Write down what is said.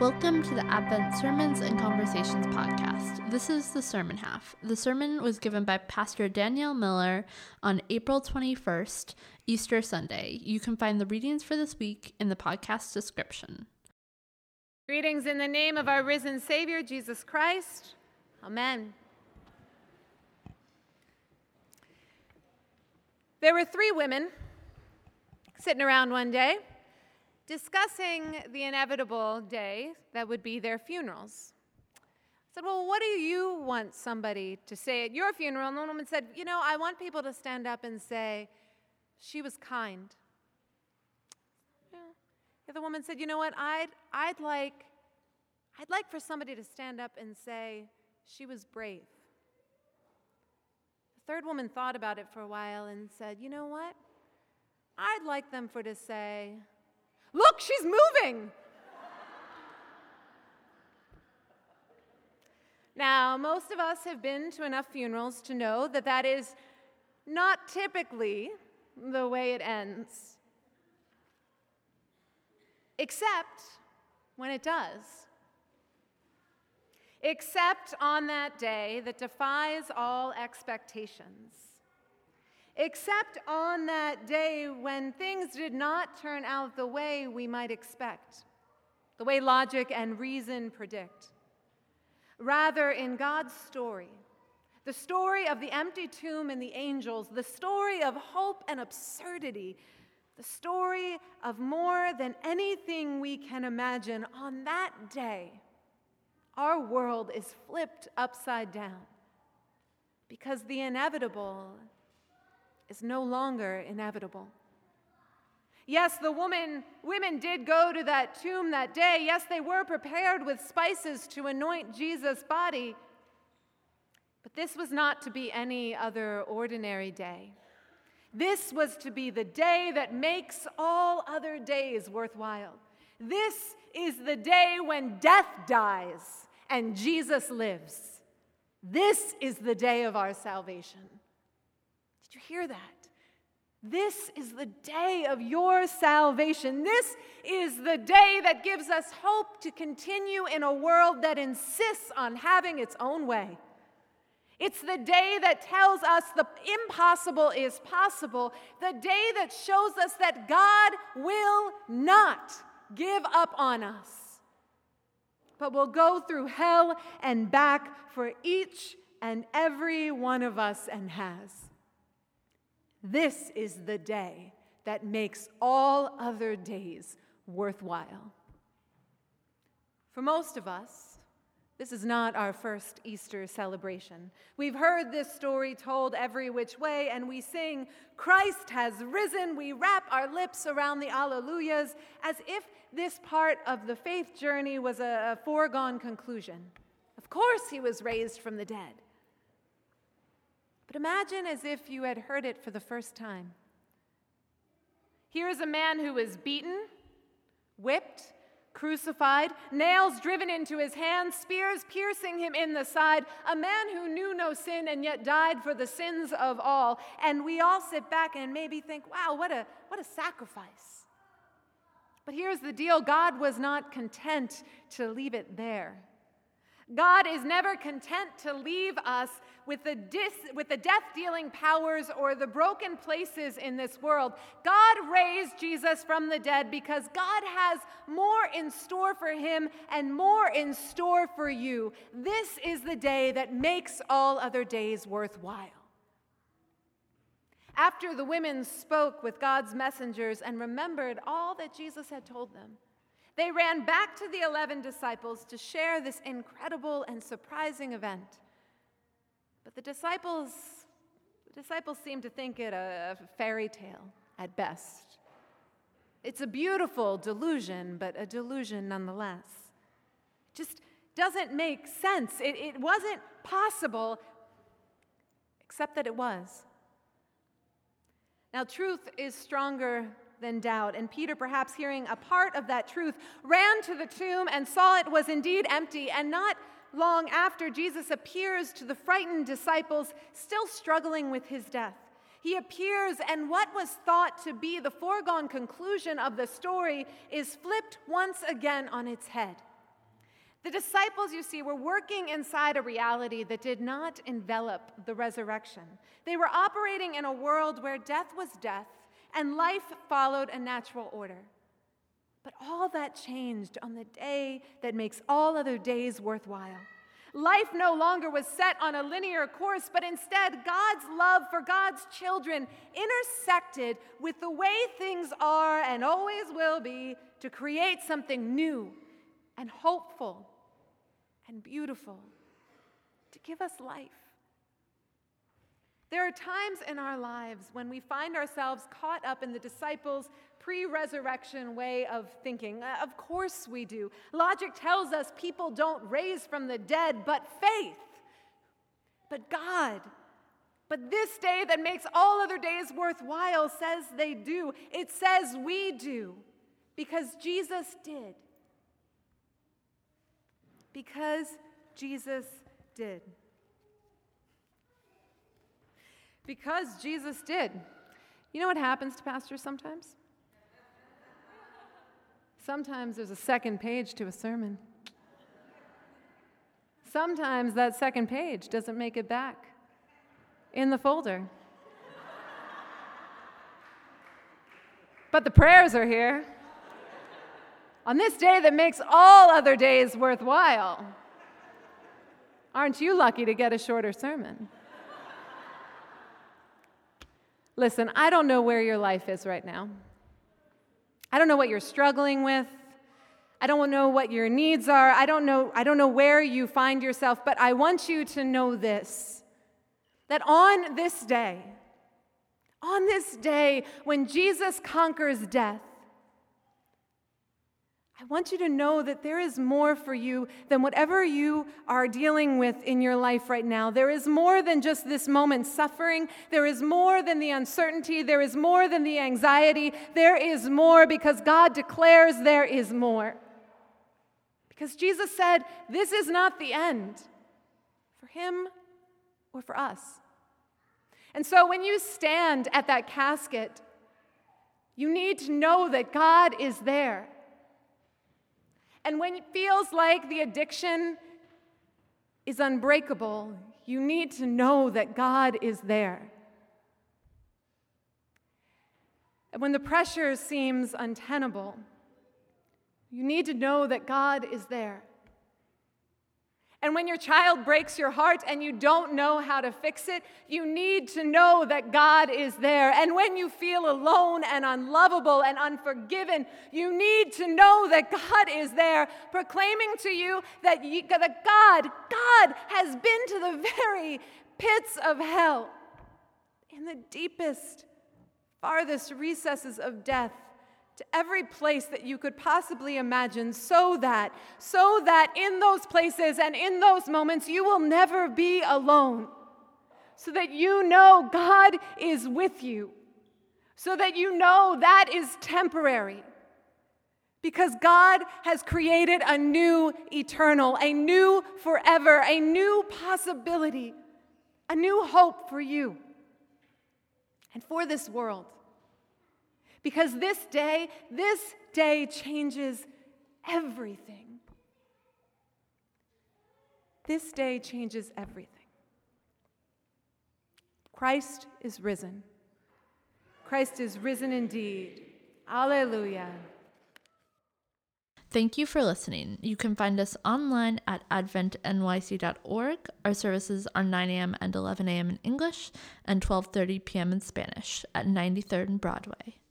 Welcome to the Advent Sermons and Conversations podcast. This is the sermon half. The sermon was given by Pastor Danielle Miller on April 21st, Easter Sunday. You can find the readings for this week in the podcast description. Greetings in the name of our risen Savior, Jesus Christ. Amen. There were three women sitting around one day discussing the inevitable day that would be their funerals. I said, Well, what do you want somebody to say at your funeral? And one woman said, You know, I want people to stand up and say, She was kind. The other woman said, You know what? I'd, I'd, like, I'd like for somebody to stand up and say, She was brave. The third woman thought about it for a while and said, You know what? I'd like them for to say, Look, she's moving. now, most of us have been to enough funerals to know that that is not typically the way it ends, except when it does. Except on that day that defies all expectations except on that day when things did not turn out the way we might expect, the way logic and reason predict. Rather, in God's story, the story of the empty tomb and the angels, the story of hope and absurdity, the story of more than anything we can imagine, on that day, our world is flipped upside down because the inevitable is no longer inevitable. Yes, the woman, women did go to that tomb that day. Yes, they were prepared with spices to anoint Jesus' body. But this was not to be any other ordinary day. This was to be the day that makes all other days worthwhile. This is the day when death dies and Jesus lives. This is the day of our salvation you hear that? This is the day of your salvation. This is the day that gives us hope to continue in a world that insists on having its own way. It's the day that tells us the impossible is possible, the day that shows us that God will not give up on us, but will go through hell and back for each and every one of us and has. This is the day that makes all other days worthwhile. For most of us, this is not our first Easter celebration. We've heard this story told every which way, and we sing, Christ has risen. We wrap our lips around the Alleluias as if this part of the faith journey was a, foregone conclusion. Of course, he was raised from the dead. But imagine as if you had heard it for the first time. Here is a man who was beaten, whipped, crucified, nails driven into his hands, spears piercing him in the side, a man who knew no sin and yet died for the sins of all. And we all sit back and maybe think, wow, what a, what a sacrifice. But here's the deal God was not content to leave it there. God is never content to leave us with the, dis- with the death dealing powers or the broken places in this world. God raised Jesus from the dead because God has more in store for him and more in store for you. This is the day that makes all other days worthwhile. After the women spoke with God's messengers and remembered all that Jesus had told them, they ran back to the 11 disciples to share this incredible and surprising event. But the disciples, the disciples seem to think it a, fairy tale at best. It's a beautiful delusion, but a delusion nonetheless. It just doesn't make sense. It, it wasn't possible, except that it was. Now, truth is stronger than doubt. And Peter, perhaps hearing a part of that truth, ran to the tomb and saw it was indeed empty. And not long after, Jesus appears to the frightened disciples, still struggling with his death. He appears, and what was thought to be the foregone conclusion of the story is flipped once again on its head. The disciples, you see, were working inside a reality that did not envelop the resurrection. They were operating in a world where death was death and life followed a natural order. But all that changed on the day that makes all other days worthwhile. Life no longer was set on a linear course, but instead, God's love for God's children intersected with the way things are and always will be to create something new and hopeful and beautiful, to give us life. There are times in our lives when we find ourselves caught up in the disciples' pre resurrection way of thinking. Uh, of course we do. Logic tells us people don't raise from the dead, but faith. But God, but this day that makes all other days worthwhile says they do. It says we do because Jesus did. Because Jesus did. Because Jesus did. You know what happens to pastors sometimes? Sometimes there's a second page to a sermon. Sometimes that second page doesn't make it back in the folder. But the prayers are here. On this day that makes all other days worthwhile. Aren't you lucky to get a shorter sermon? Listen, I don't know where your life is right now. I don't know what you're struggling with. I don't know what your needs are. I don't know, I don't know where you find yourself, but I want you to know this that on this day, on this day when Jesus conquers death, I want you to know that there is more for you than whatever you are dealing with in your life right now. There is more than just this moment suffering. There is more than the uncertainty. There is more than the anxiety. There is more because God declares there is more. Because Jesus said, This is not the end for him or for us. And so when you stand at that casket, you need to know that God is there. And when it feels like the addiction is unbreakable, you need to know that God is there. And when the pressure seems untenable, you need to know that God is there. And when your child breaks your heart and you don't know how to fix it, you need to know that God is there. And when you feel alone and unlovable and unforgiven, you need to know that God is there, proclaiming to you that, you, that God, God has been to the very pits of hell, in the deepest, farthest recesses of death to every place that you could possibly imagine so that so that in those places and in those moments you will never be alone. So that you know God is with you. So that you know that is temporary. Because God has created a new eternal a new forever a new possibility a new hope for you and for this world because this day, this day changes everything. This day changes everything. Christ is risen. Christ is risen indeed. Alleluia. Thank you for listening. You can find us online at adventnyc.org. Our services are 9 a.m. and 11 a.m. in English and 12:30 p.m. in Spanish at 93rd and Broadway.